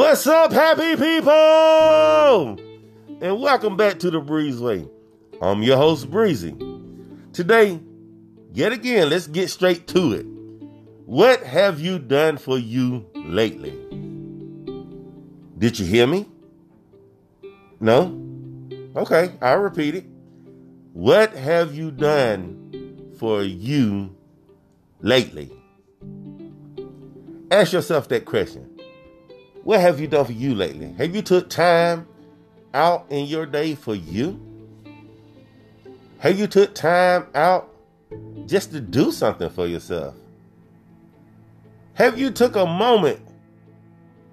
What's up, happy people? And welcome back to the Breezeway. I'm your host, Breezy. Today, yet again, let's get straight to it. What have you done for you lately? Did you hear me? No? Okay, I'll repeat it. What have you done for you lately? Ask yourself that question. What have you done for you lately? Have you took time out in your day for you? Have you took time out just to do something for yourself? Have you took a moment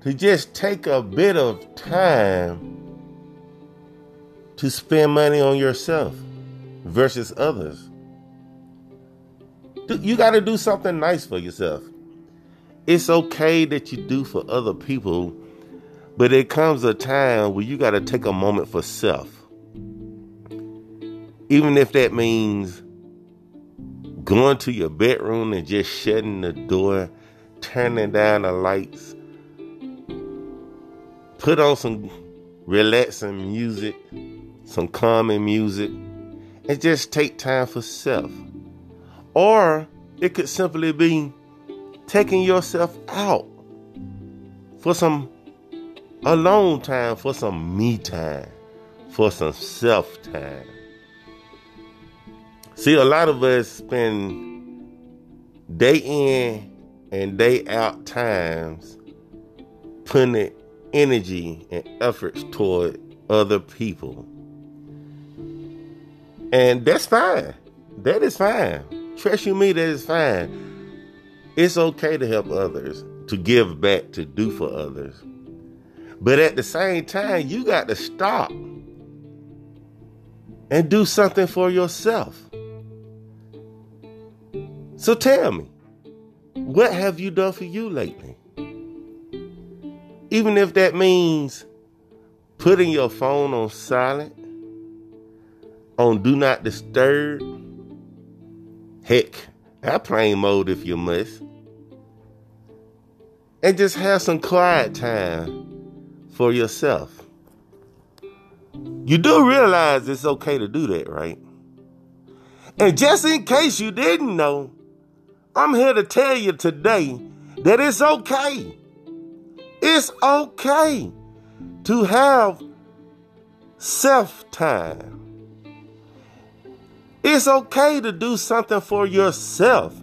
to just take a bit of time to spend money on yourself versus others? You got to do something nice for yourself. It's okay that you do for other people, but it comes a time where you got to take a moment for self. Even if that means going to your bedroom and just shutting the door, turning down the lights, put on some relaxing music, some calming music, and just take time for self. Or it could simply be taking yourself out for some alone time, for some me time, for some self time. See, a lot of us spend day in and day out times putting energy and efforts toward other people. And that's fine. That is fine. Trust you me, that is fine. It's okay to help others, to give back, to do for others. But at the same time, you got to stop and do something for yourself. So tell me, what have you done for you lately? Even if that means putting your phone on silent, on do not disturb, heck, airplane mode if you must and just have some quiet time for yourself. You do realize it's okay to do that, right? And just in case you didn't know, I'm here to tell you today that it's okay. It's okay to have self time. It's okay to do something for yourself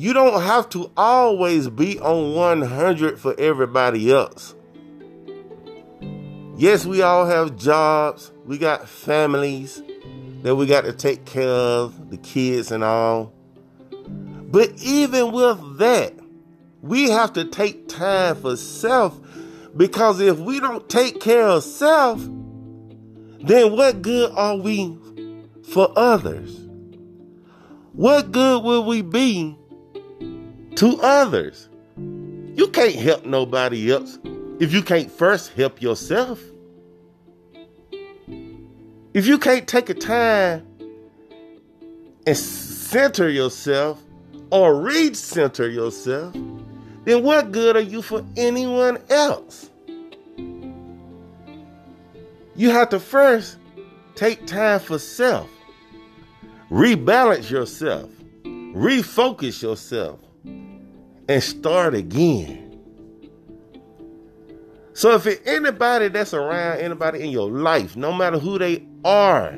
you don't have to always be on 100 for everybody else. Yes, we all have jobs, we got families that we got to take care of, the kids and all. But even with that, we have to take time for self because if we don't take care of self, then what good are we for others? What good will we be to others. You can't help nobody else if you can't first help yourself. If you can't take a time and center yourself or recenter yourself, then what good are you for anyone else? You have to first take time for self, rebalance yourself, refocus yourself and start again. So if anybody that's around, anybody in your life, no matter who they are,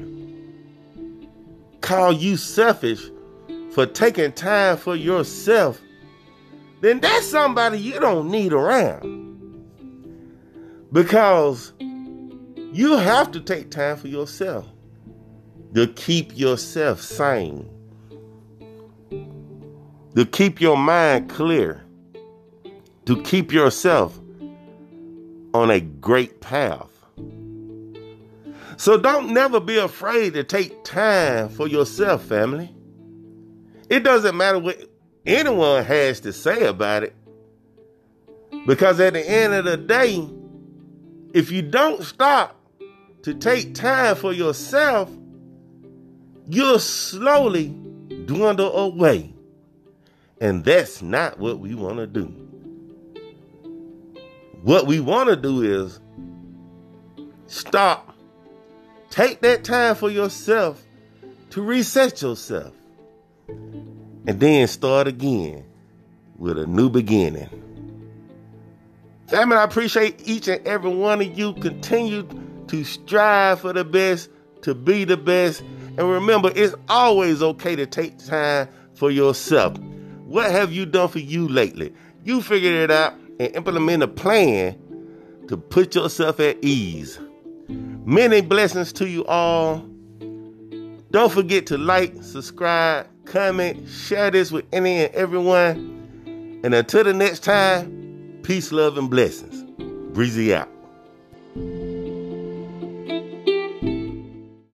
call you selfish for taking time for yourself, then that's somebody you don't need around. Because you have to take time for yourself to keep yourself sane to keep your mind clear, to keep yourself on a great path. So don't never be afraid to take time for yourself, family. It doesn't matter what anyone has to say about it. Because at the end of the day, if you don't stop to take time for yourself, you'll slowly dwindle away. And that's not what we want to do. What we want to do is stop, take that time for yourself to reset yourself, and then start again with a new beginning. Family, I appreciate each and every one of you. Continue to strive for the best, to be the best. And remember, it's always okay to take time for yourself. What have you done for you lately? You figured it out and implement a plan to put yourself at ease. Many blessings to you all. Don't forget to like, subscribe, comment, share this with any and everyone. And until the next time, peace, love, and blessings. Breezy out.